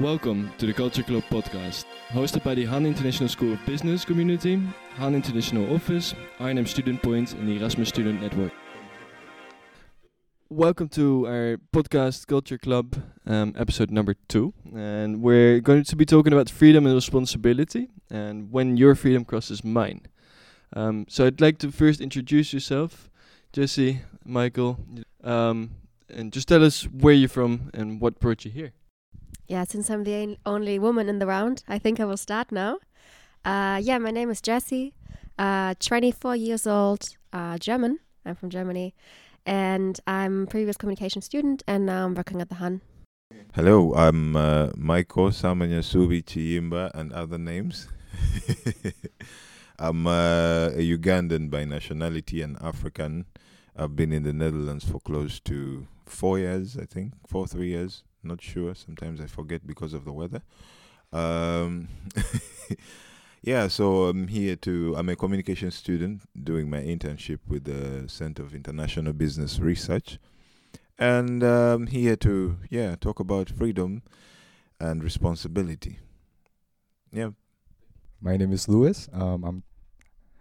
Welcome to the Culture Club podcast, hosted by the HAN International School of Business community, HAN International Office, Arnhem Student Point, and the Erasmus Student Network. Welcome to our podcast Culture Club, um, episode number two, and we're going to be talking about freedom and responsibility, and when your freedom crosses mine. Um, so I'd like to first introduce yourself, Jesse, Micheal, um, and just tell us where you're from and what brought you here. Yeah, since I'm the only woman in the round, I think I will start now. Uh, yeah, my name is Jessie, uh, 24 years old, uh, German. I'm from Germany, and I'm previous communication student, and now I'm working at the HAN. Hello, I'm uh, Micheal Samanya Subi Chiyimba and other names. I'm uh, a Ugandan by nationality and African. I've been in the Netherlands for close to four years, I think, four, three years. Not sure. Sometimes I forget because of the weather. Um, yeah, so I'm here to, I'm a communication student doing my internship with the Center of International Business Research. And um, here to, yeah, talk about freedom and responsibility. Yeah. My name is Louis. Um, I'm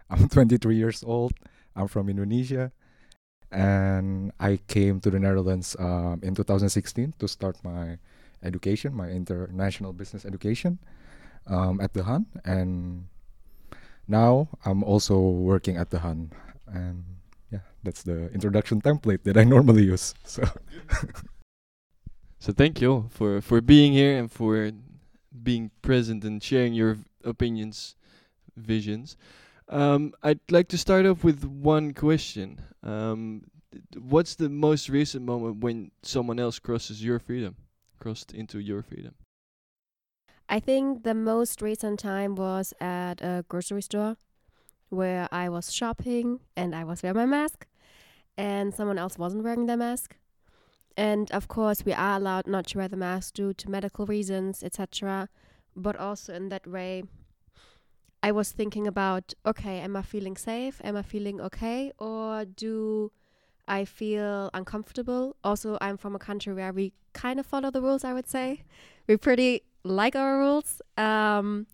I'm 23 years old. I'm from Indonesia, and I came to the Netherlands um, in 2016 to start my education, my international business education um, at the HAN, and now I'm also working at the HAN, and yeah, that's the introduction template that I normally use. So So thank you for for being here and for being present and sharing your opinions, visions. Um, I'd like to start off with one question. Um, what's the most recent moment when someone else crosses your freedom, crossed into your freedom? I think the most recent time was at a grocery store where I was shopping and I was wearing my mask, and someone else wasn't wearing their mask. And of course, we are allowed not to wear the mask due to medical reasons, etc. But also in that way, I was thinking about okay, am I feeling safe? Am I feeling okay? Or do I feel uncomfortable? Also, I'm from a country where we kind of follow the rules, I would say. We pretty like our rules. Um,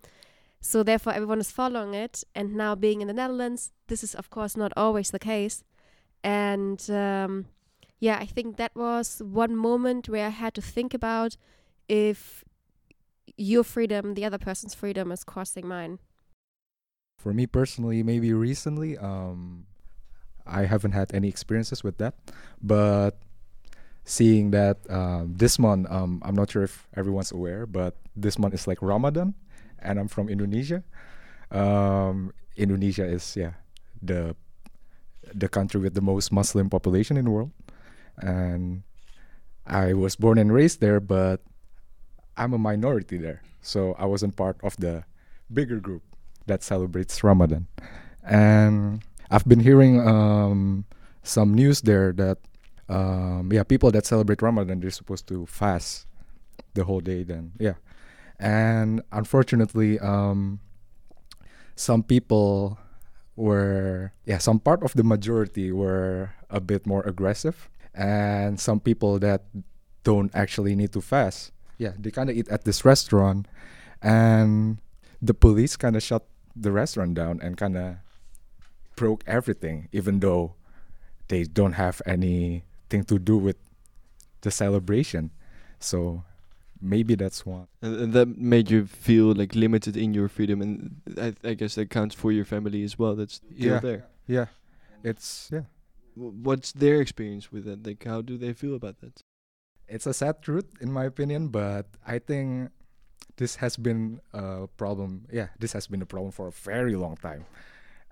so, therefore, everyone is following it. And now, being in the Netherlands, this is, of course, not always the case. And um, yeah, I think that was one moment where I had to think about if your freedom, the other person's freedom, is crossing mine. For me personally, maybe recently, um, I haven't had any experiences with that, but seeing that um, this month, um, I'm not sure if everyone's aware, but this month is like Ramadan, and I'm from Indonesia. Um, Indonesia is yeah the the country with the most Muslim population in the world, and I was born and raised there, but I'm a minority there, so I wasn't part of the bigger group that celebrates Ramadan. And I've been hearing um, some news there that um, yeah, people that celebrate Ramadan they're supposed to fast the whole day. Then yeah, and unfortunately, um, some people were yeah, some part of the majority were a bit more aggressive, and some people that don't actually need to fast. Yeah, they kind of eat at this restaurant, and the police kind of shut the restaurant down and kind of broke everything, even though they don't have anything to do with the celebration. So maybe that's one. And, and that made you feel like limited in your freedom, and I, I guess that counts for your family as well. That's still Yeah. there. Yeah, it's yeah, W- What's their experience with that? Like, how do they feel about that? it's a sad truth in my opinion, but I think this has been a problem. Yeah, this has been a problem for a very long time,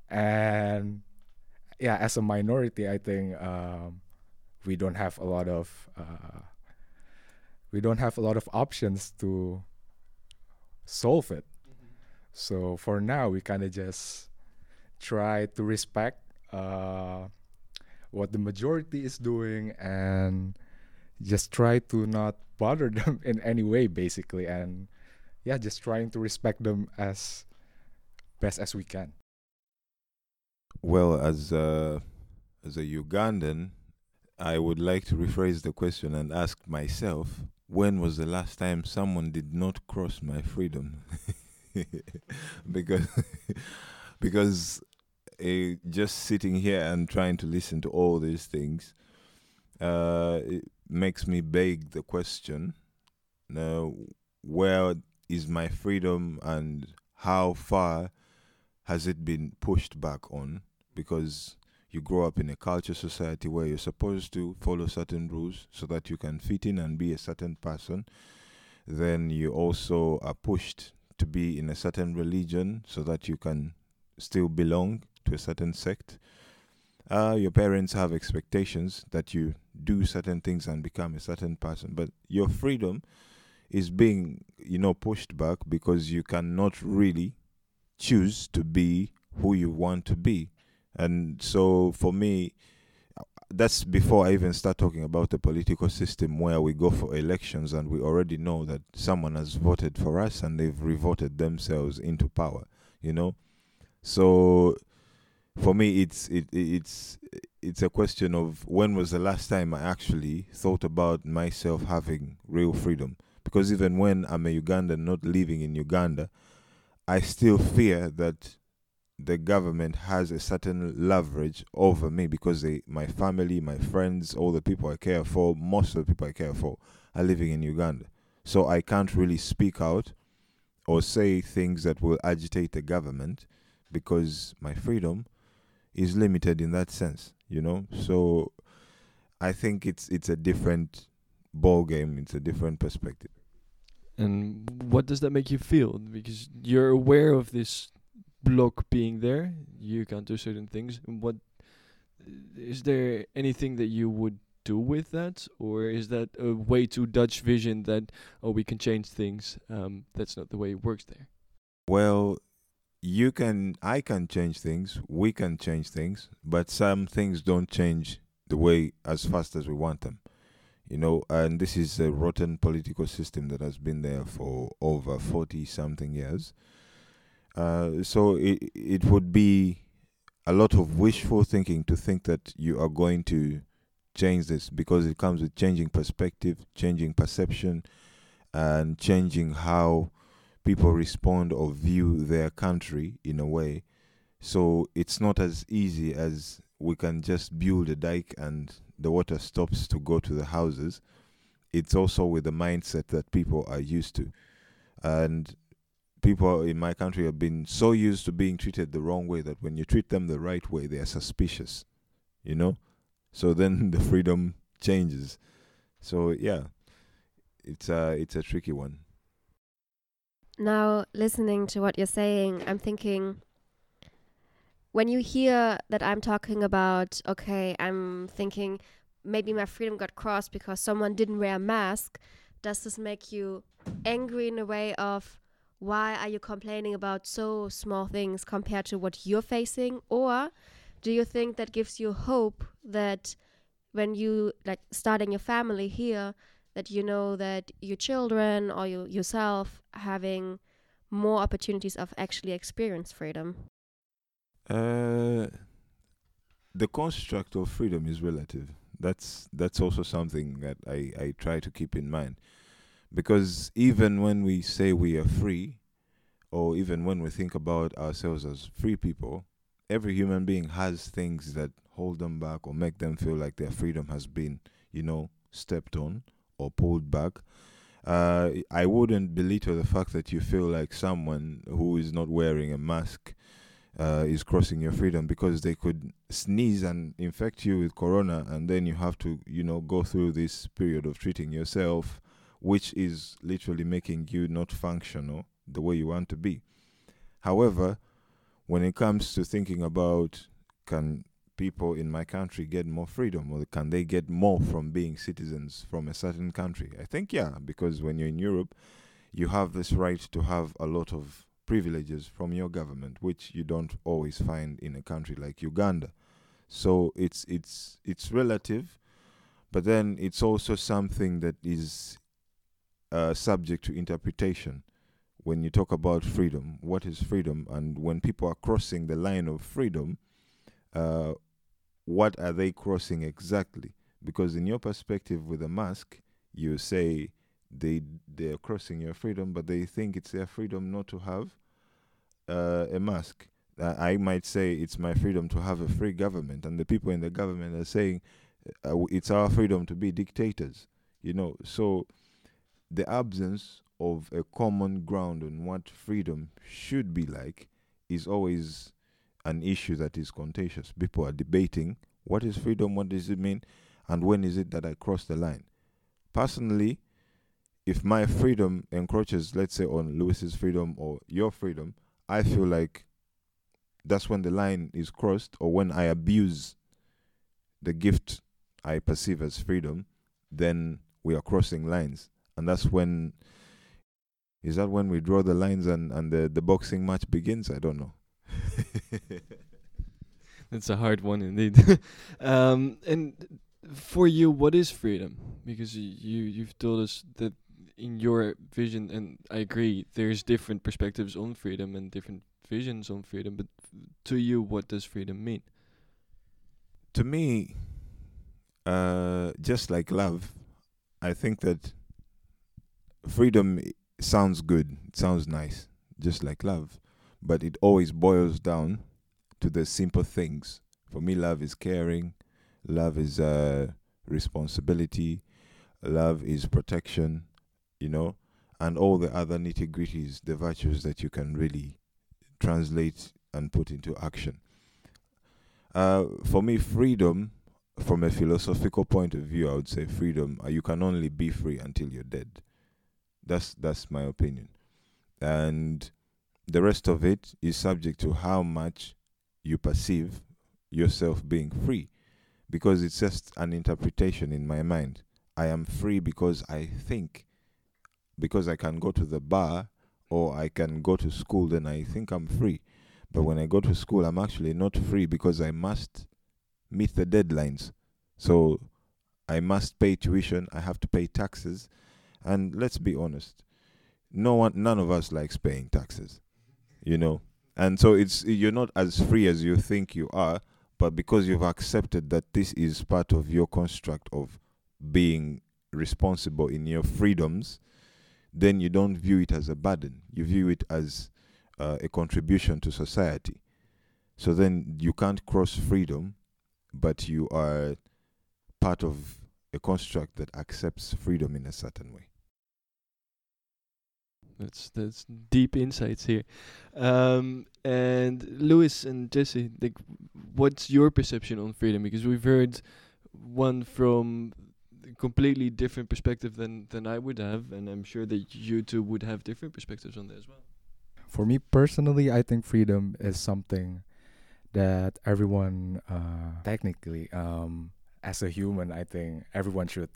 and yeah, as a minority, I think um, we don't have a lot of uh, we don't have a lot of options to solve it. So for now, we kind of just try to respect uh, what the majority is doing and just try to not bother them in any way, basically, and yeah, just trying to respect them as best as we can. Well, as a, as a Ugandan, I would like to rephrase the question and ask myself when was the last time someone did not cross my freedom? because because uh, just sitting here and trying to listen to all these things uh, it makes me beg the question: Now, where is my freedom, and how far has it been pushed back on? Because you grow up in a culture society where you're supposed to follow certain rules so that you can fit in and be a certain person. Then you also are pushed to be in a certain religion so that you can still belong to a certain sect. Uh, your parents have expectations that you do certain things and become a certain person, but your freedom is being, you know, pushed back because you cannot really choose to be who you want to be and so for me, that's before I even start talking about the political system where we go for elections and we already know that someone has voted for us and they've revoted themselves into power, you know? So for me it's it it's it's a question of when was the last time I actually thought about myself having real freedom because even when I'm a Ugandan not living in Uganda I still fear that the government has a certain leverage over me because they, my family, my friends, all the people I care for, most of the people I care for are living in Uganda. So I can't really speak out or say things that will agitate the government because my freedom is limited in that sense, you know? So I think it's it's a different ball game, it's a different perspective. And what does that make you feel? Because you're aware of this block being there, you can't do certain things. What is there anything that you would do with that, or is that a way to Dutch vision that oh we can change things? Um, that's not the way it works there. Well, you can, I can change things, we can change things, but some things don't change the way as fast as we want them. You know, and this is a rotten political system that has been there for over 40 something years. Uh, so it it would be a lot of wishful thinking to think that you are going to change this because it comes with changing perspective, changing perception, and changing how people respond or view their country in a way. So it's not as easy as we can just build a dike and the water stops to go to the houses. It's also with the mindset that people are used to. And people in my country have been so used to being treated the wrong way that when you treat them the right way, they are suspicious, you know? So then the freedom changes. So yeah, it's a, it's a tricky one. Now, listening to what you're saying, I'm thinking when you hear that I'm talking about, okay, I'm thinking maybe my freedom got crossed because someone didn't wear a mask, does this make you angry in a way of, why are you complaining about so small things compared to what you're facing? Or do you think that gives you hope that when you like starting your family here that you know that your children or you yourself having more opportunities of actually experience freedom uh, the construct of freedom is relative that's that's also something that I, I try to keep in mind because even when we say we are free, or even when we think about ourselves as free people, every human being has things that hold them back or make them feel like their freedom has been, you know, stepped on or pulled back. Uh, I wouldn't belittle the fact that you feel like someone who is not wearing a mask uh, is crossing your freedom because they could sneeze and infect you with corona, and then you have to, you know, go through this period of treating yourself which is literally making you not functional the way you want to be. However, when it comes to thinking about can people in my country get more freedom or can they get more from being citizens from a certain country? I think yeah, because when you're in Europe, you have this right to have a lot of privileges from your government which you don't always find in a country like Uganda. So it's it's it's relative, but then it's also something that is uh, subject to interpretation when you talk about freedom. What is freedom? And when people are crossing the line of freedom, uh, what are they crossing exactly? Because in your perspective with a mask, you say they they're crossing your freedom, but they think it's their freedom not to have uh, a mask. Uh, I might say it's my freedom to have a free government, and the people in the government are saying uh, it's our freedom to be dictators. You know, so the absence of a common ground on what freedom should be like is always an issue that is contentious. People are debating what is freedom, what does it mean, and when is it that I cross the line. Personally, if my freedom encroaches, let's say, on Louis's freedom or your freedom, I feel like that's when the line is crossed, or when I abuse the gift I perceive as freedom, then we are crossing lines. And that's when is that when we draw the lines and, and the, the boxing match begins? I don't know. That's a hard one indeed. um, and for you, what is freedom? Because you you've told us that in your vision, and I agree, there's different perspectives on freedom and different visions on freedom. But to you, what does freedom mean? to me, uh, just like love, I think that freedom sounds good. It sounds nice, just like love, but it always boils down to the simple things. For me, love is caring, love is uh, responsibility, love is protection, you know, and all the other nitty gritties, the virtues that you can really translate and put into action. Uh, for me, freedom, from a philosophical point of view, I would say freedom. Uh, you can only be free until you're dead. That's that's my opinion, and the rest of it is subject to how much you perceive yourself being free, because it's just an interpretation in my mind. I am free because I think, because I can go to the bar or I can go to school, then I think I'm free. But mm. when I go to school, I'm actually not free because I must meet the deadlines. So I must pay tuition, I have to pay taxes. And let's be honest, no one none of us likes paying taxes. You know? And so it's you're not as free as you think you are, but because you've accepted that this is part of your construct of being responsible in your freedoms, then you don't view it as a burden. You view it as uh, a contribution to society. So then you can't cross freedom, but you are part of a construct that accepts freedom in a certain way. That's that's deep insights here. Um, and Louis and Jesse, like, what's your perception on freedom? Because we've heard one from completely different perspective than than I would have, and I'm sure that you two would have different perspectives on that as well. For me personally, I think freedom is something that everyone, uh, technically, um, as a human, I think everyone should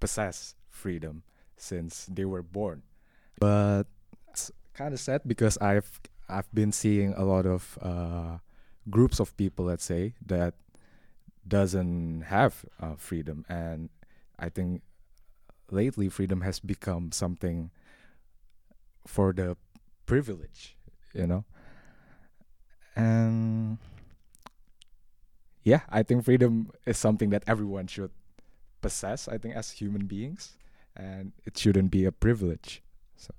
possess freedom since they were born. But it's kind of sad because I've I've been seeing a lot of uh, groups of people, let's say, that doesn't have uh, freedom, and I think lately freedom has become something for the privilege, you know. And yeah, I think freedom is something that everyone should possess, I think, as human beings, and it shouldn't be a privilege. So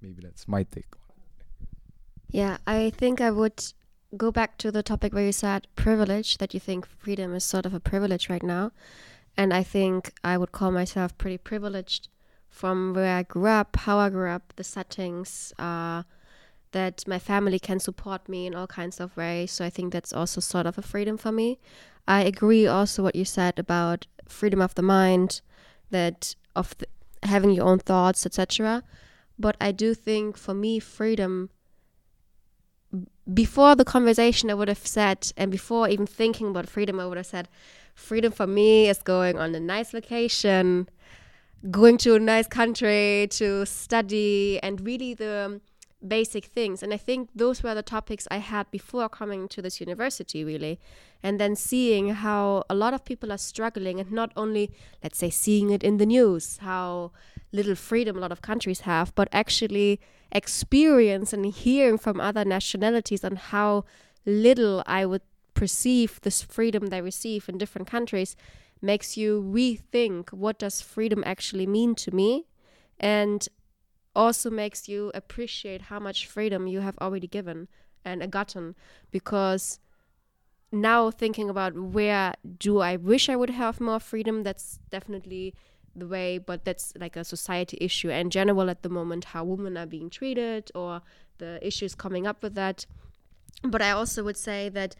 maybe that's my take. On it. Yeah, I think I would go back to the topic where you said privilege, that you think freedom is sort of a privilege right now. And I think I would call myself pretty privileged from where I grew up, how I grew up, the settings, uh, that my family can support me in all kinds of ways. So I think that's also sort of a freedom for me. I agree also what you said about freedom of the mind, that of having your own thoughts, etc. But I do think for me, freedom before the conversation, I would have said, and before even thinking about freedom, I would have said, freedom for me is going on a nice vacation, going to a nice country to study, and really the basic things. And I think those were the topics I had before coming to this university, really. And then seeing how a lot of people are struggling, and not only, let's say, seeing it in the news, how little freedom a lot of countries have, but actually experience and hearing from other nationalities on how little I would perceive this freedom they receive in different countries makes you rethink what does freedom actually mean to me and also makes you appreciate how much freedom you have already given and gotten. Because now thinking about where do I wish I would have more freedom that's definitely the way but that's like a society issue in general at the moment how women are being treated or the issues coming up with that. But I also would say that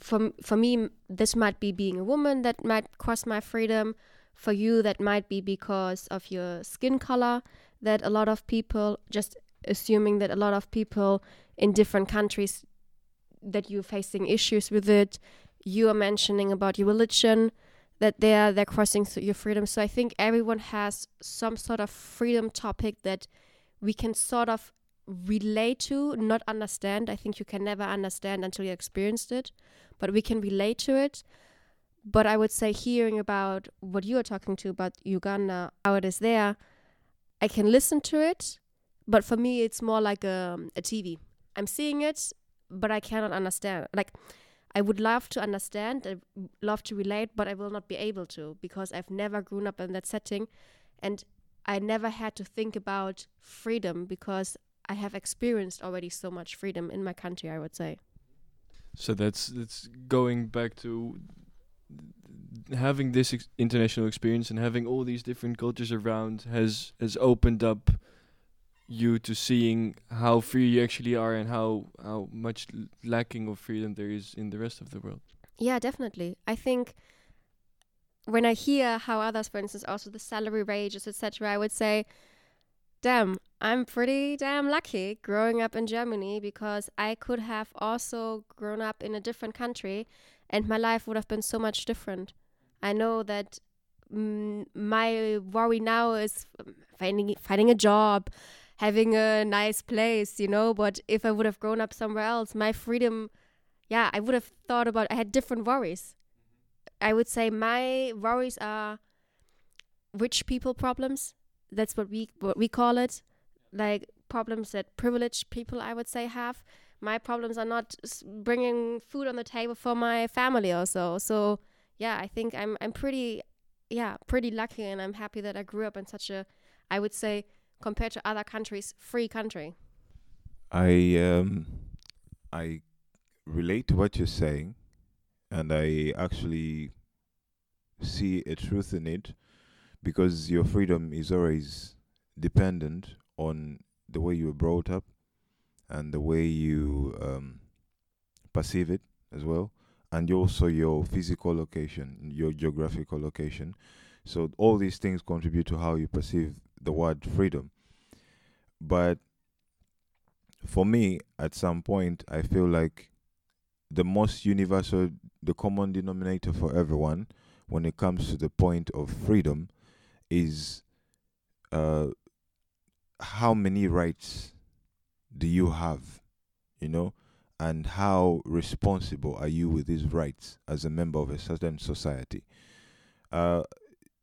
for for me this might be being a woman that might cross my freedom. For you that might be because of your skin color that a lot of people just assuming that a lot of people in different countries that you're facing issues with it you are mentioning about your religion that they're they're crossing your freedom. So i think everyone has some sort of freedom topic that we can sort of relate to not understand. I think you can never understand until you experienced it but we can relate to it. But i would say hearing about what you are talking to about uganda how it is there i can listen to it but for me it's more like a, a tv i'm seeing it but i cannot understand. Like i would love to understand i love to relate but i will not be able to because i've never grown up in that setting and i never had to think about freedom because i have experienced already so much freedom in my country i would say So that's that's going back to having this ex- international experience and having all these different cultures around has has opened up you to seeing how free you actually are and how how much l- lacking of freedom there is in the rest of the world. Yeah, definitely. I think when I hear how others, for instance, also the salary ranges, etc., I would say, damn, I'm pretty damn lucky growing up in Germany because I could have also grown up in a different country and my life would have been so much different. I know that mm, my worry now is finding finding a job, having a nice place, you know, but if I would have grown up somewhere else, my freedom yeah, I would have thought about I had different worries. I would say my worries are rich people problems. That's what we what we call it. Like problems that privileged people I would say have. My problems are not bringing food on the table for my family or so. So yeah, I think I'm I'm pretty yeah, pretty lucky and I'm happy that I grew up in such a I would say compared to other countries, free country. I um I relate to what you're saying and I actually see a truth in it because your freedom is always dependent on the way you were brought up and the way you um, perceive it as well and also your physical location your geographical location. So all these things contribute to how you perceive the word freedom. But for me at some point i feel like the most universal the common denominator for everyone when it comes to the point of freedom is uh how many rights do you have you know? And how responsible are you with these rights as a member of a certain society? Uh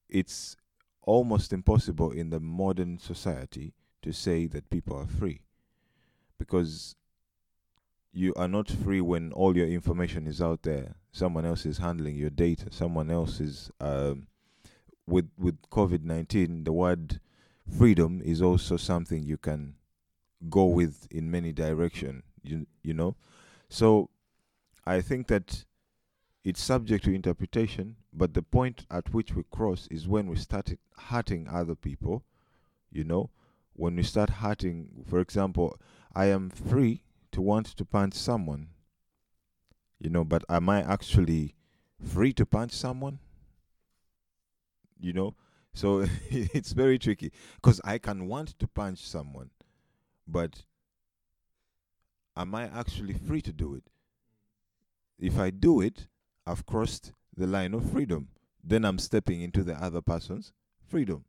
it's almost impossible in the modern society to say that people are free because you are not free when all your information is out there. Someone else is handling your data. Someone else is um, with with covid-19 the word freedom is also something you can go with in many direction you you know? So i think that it's subject to interpretation but the point at which we cross is when we start hurting other people you know? When we start hurting for example i am free to want to punch someone you know but am i actually free to punch someone? You know so it's very tricky because i can want to punch someone but am i actually free to do it? If i do it i've crossed the line of freedom. Then i'm stepping into the other person's freedom.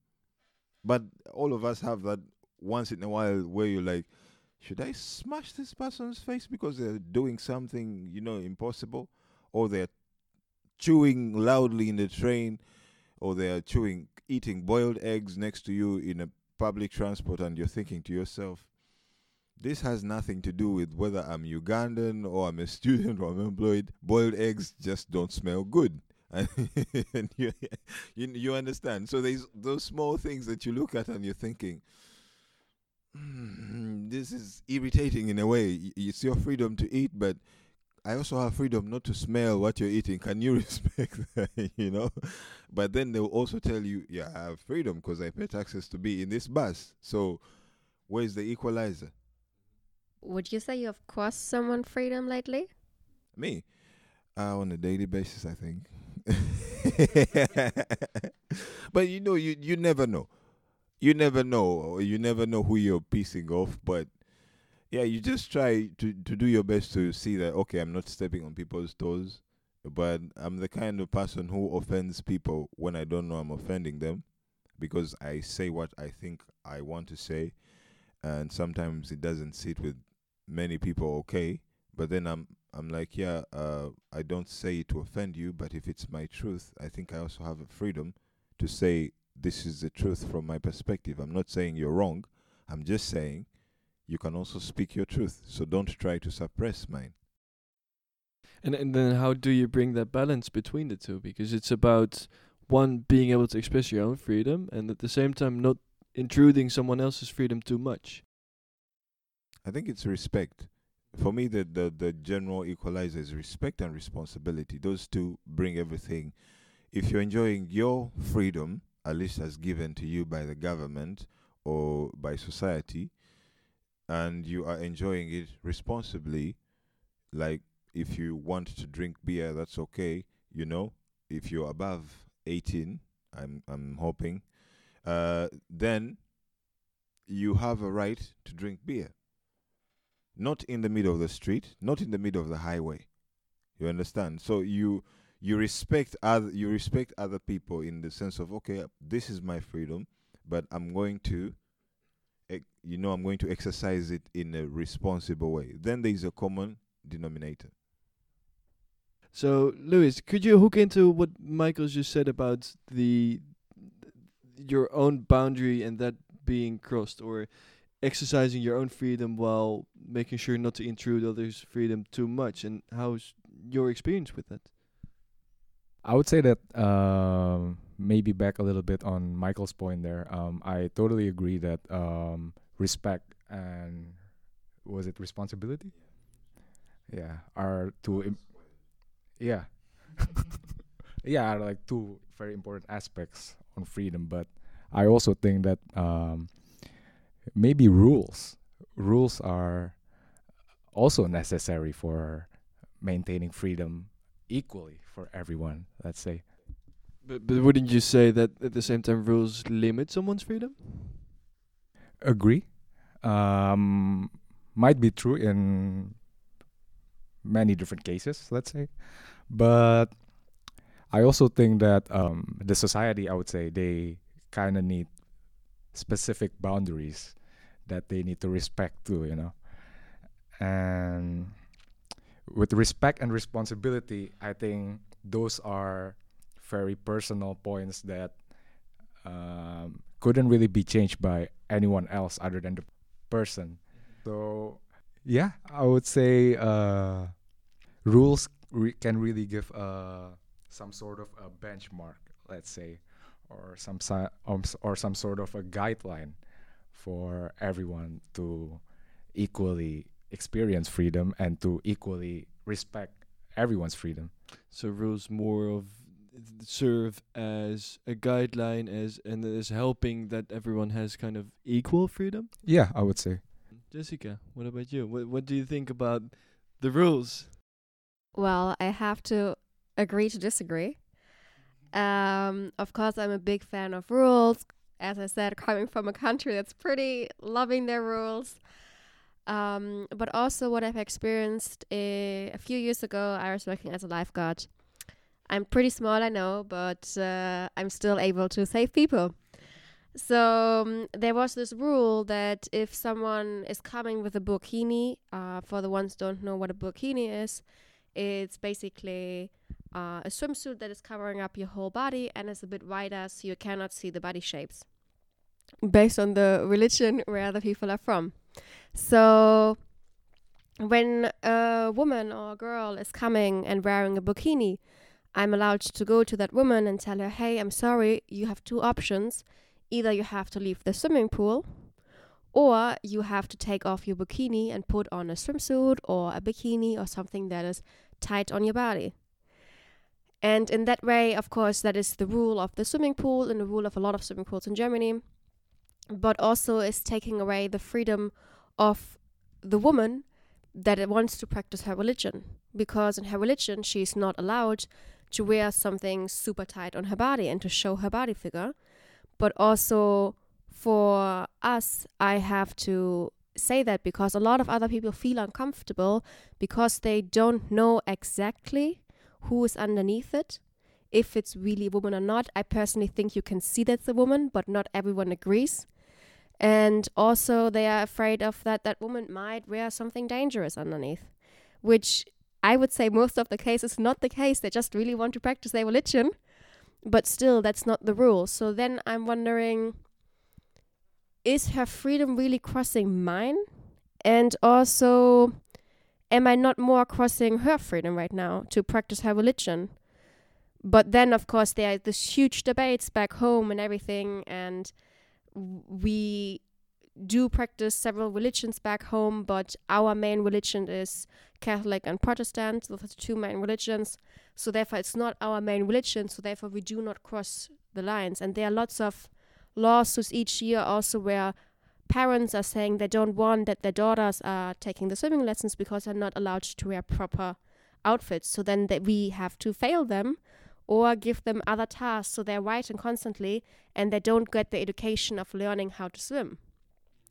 But all of us have that once in a while where you're like should I smash this person's face because they're doing something, you know, impossible? Or they're chewing loudly in the train, or they're chewing, eating boiled eggs next to you in a public transport, and you're thinking to yourself, this has nothing to do with whether I'm Ugandan or I'm a student or I'm employed. Boiled eggs just don't smell good. and you, you you understand. So there's those small things that you look at and you're thinking, "Hmm, this is irritating in a way. It's your freedom to eat, but I also have freedom not to smell what you're eating. Can you respect that? you know? But then they'll also tell you, yeah, I have freedom because I pay taxes to be in this bus. So where's the equalizer? Would you say you have cost someone freedom lately? Me, uh, on a daily basis, I think. but you know, you you never know. You never know, you never know who you're piecing off. But yeah, you just try to to do your best to see that okay, I'm not stepping on people's toes, but I'm the kind of person who offends people when I don't know I'm offending them, because I say what I think I want to say, and sometimes it doesn't sit with many people okay. But then I'm I'm like, yeah, uh, I don't say it to offend you, but if it's my truth, I think I also have a freedom to say this is the truth from my perspective. I'm not saying you're wrong. I'm just saying you can also speak your truth. So don't try to suppress mine. And and then how do you bring that balance between the two? Because it's about one being able to express your own freedom and at the same time not intruding someone else's freedom too much. I think it's respect. For me, the, the, the general equalizer is respect and responsibility. Those two bring everything. If you're enjoying your freedom, at least as given to you by the government or by society, and you are enjoying it responsibly, like if you want to drink beer, that's okay. You know, if you're above 18, I'm I'm hoping, uh, then you have a right to drink beer not in the middle of the street, not in the middle of the highway. You understand? So you you respect other you respect other people in the sense of okay, this is my freedom, but I'm going to you know I'm going to exercise it in a responsible way. Then there is a common denominator. So, Louis, could you hook into what Micheal just said about the your own boundary and that being crossed, or exercising your own freedom while making sure not to intrude others' freedom too much, and how's your experience with that? I would say that um, maybe back a little bit on Micheal's point there. Um, I totally agree that um, respect and was it responsibility? Yeah, are two. Im- yeah, yeah, are like two very important aspects on freedom. But I also think that um, maybe rules, rules are also necessary for maintaining freedom equally for everyone. Let's say. But but wouldn't you say that at the same time rules limit someone's freedom? agree. Um, might be true in many different cases, let's say, but I also think that um, the society, I would say, they kind of need specific boundaries that they need to respect too, you know. And with respect and responsibility, I think those are very personal points that um, couldn't really be changed by anyone else other than the person. So yeah, I would say uh, rules re- can really give uh, some sort of a benchmark, let's say, or some si- um, or some sort of a guideline for everyone to equally experience freedom and to equally respect everyone's freedom. So rules more of serve as a guideline as and as helping that everyone has kind of equal freedom. Yeah, I would say. Jessica, what about you? What what do you think about the rules? Well, I have to agree to disagree. Um, of course, I'm a big fan of rules. As I said, coming from a country that's pretty loving their rules. Um, but also, what I've experienced eh, a few years ago, I was working as a lifeguard. I'm pretty small, I know, but uh, I'm still able to save people. So um, there was this rule that if someone is coming with a burkini, uh, for the ones don't know what a burkini is, it's basically uh, a swimsuit that is covering up your whole body and is a bit wider so you cannot see the body shapes based on the religion where the people are from. So when a woman or a girl is coming and wearing a burkini, I'm allowed to go to that woman and tell her, hey, I'm sorry, you have two options. Either you have to leave the swimming pool, or you have to take off your burkini and put on a swimsuit or a bikini or something that is tight on your body. And in that way, of course, that is the rule of the swimming pool and the rule of a lot of swimming pools in Germany, but also is taking away the freedom of the woman that wants to practice her religion. Because in her religion, she's not allowed to wear something super tight on her body and to show her body figure. But also for us, I have to say that because a lot of other people feel uncomfortable because they don't know exactly who is underneath it, if it's really a woman or not. I personally think you can see that's a woman, but not everyone agrees. And also, they are afraid of that that woman might wear something dangerous underneath, which I would say most of the cases is not the case. They just really want to practice their religion, but still, that's not the rule. So then I'm wondering is her freedom really crossing mine? And also, am I not more crossing her freedom right now to practice her religion? But then, of course, there are these huge debates back home and everything, and we do practice several religions back home, but our main religion is Catholic and Protestant. Those are the two main religions. So therefore, it's not our main religion. So therefore, we do not cross the lines. And there are lots of lawsuits each year also where parents are saying they don't want that their daughters are taking the swimming lessons because they're not allowed to wear proper outfits. So then that we have to fail them or give them other tasks so they're writing constantly and they don't get the education of learning how to swim.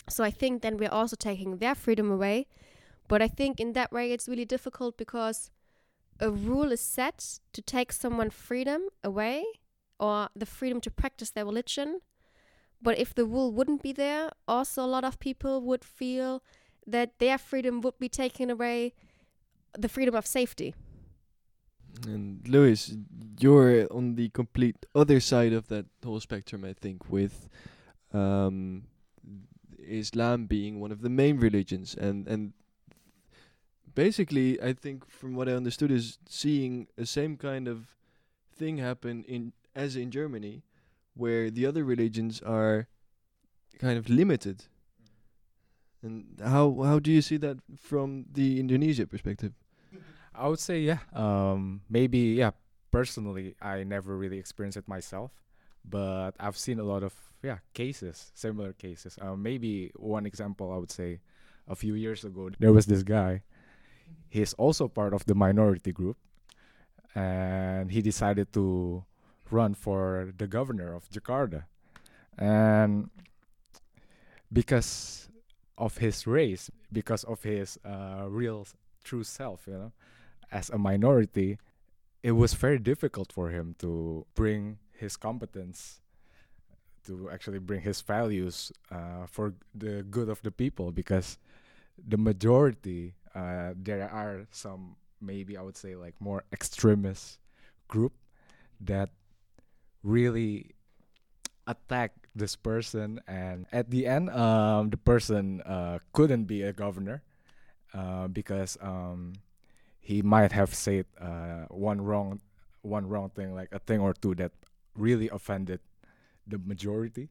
So I think then we're also taking their freedom away. But I think in that way it's really difficult because a rule is set to take someone freedom away or the freedom to practice their religion. But if the rule wouldn't be there, also a lot of people would feel that their freedom would be taken away, the freedom of safety. And Louis, you're on the complete other side of that whole spectrum, I think, with um, Islam being one of the main religions, and and basically, I think from what I understood is seeing the same kind of thing happen in as in Germany, where the other religions are kind of limited. And how how do you see that from the Indonesia perspective? I would say yeah. Um, maybe yeah. Personally, I never really experienced it myself, but I've seen a lot of yeah cases, similar cases. Um, maybe one example I would say, a few years ago there was this guy. He's also part of the minority group, and he decided to run for the governor of Jakarta, and because of his race, because of his uh, real true self, you know, as a minority, it was very difficult for him to bring his competence to actually bring his values uh, for the good of the people because the majority uh, there are some maybe i would say like more extremist group that really attack this person. And at the end um, the person uh, couldn't be a governor uh, because um, he might have said uh, one wrong one wrong thing like a thing or two that really offended the majority.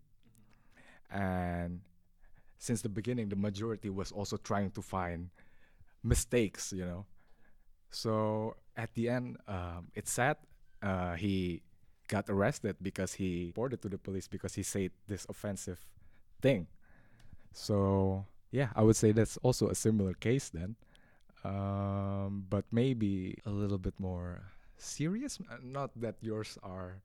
And since the beginning the majority was also trying to find mistakes you know. So at the end um, it's sad uh, he got arrested because he reported to the police because he said this offensive thing. So yeah i would say that's also a similar case then. Um, but maybe a little bit more serious Uh, not that yours are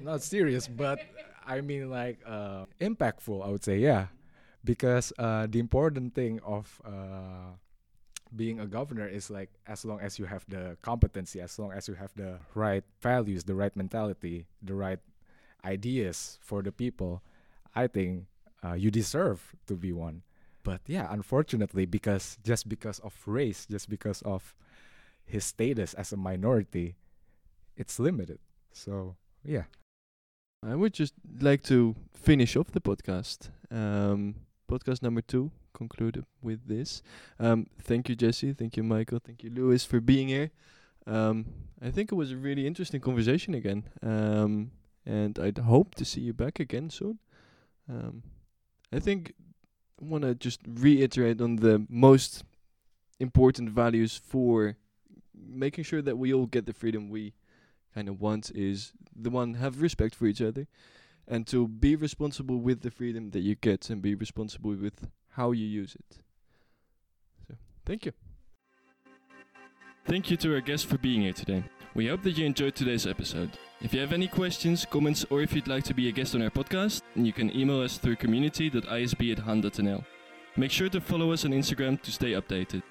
not serious but i mean like uh, impactful i would say yeah. Because uh, the important thing of uh, being a governor is like as long as you have the competency as long as you have the right values the right mentality the right ideas for the people i think uh, you deserve to be one. But yeah unfortunately because just because of race just because of his status as a minority it's limited. So yeah I would just like to finish off the podcast. Um, podcast number two concluded with this. Um, thank you, Jesse. Thank you, Micheal. Thank you, Louis, for being here. Um, I think it was a really interesting conversation again, um, and I'd hope to see you back again soon. Um, I think I want to just reiterate on the most important values for making sure that we all get the freedom we kind of want is the one have respect for each other and to be responsible with the freedom that you get and be responsible with how you use it. So, thank you. Thank you to our guest for being here today. We hope that you enjoyed today's episode. If you have any questions, comments, or if you'd like to be a guest on our podcast, you can email us through community.isb at han.nl. Make sure to follow us on Instagram to stay updated.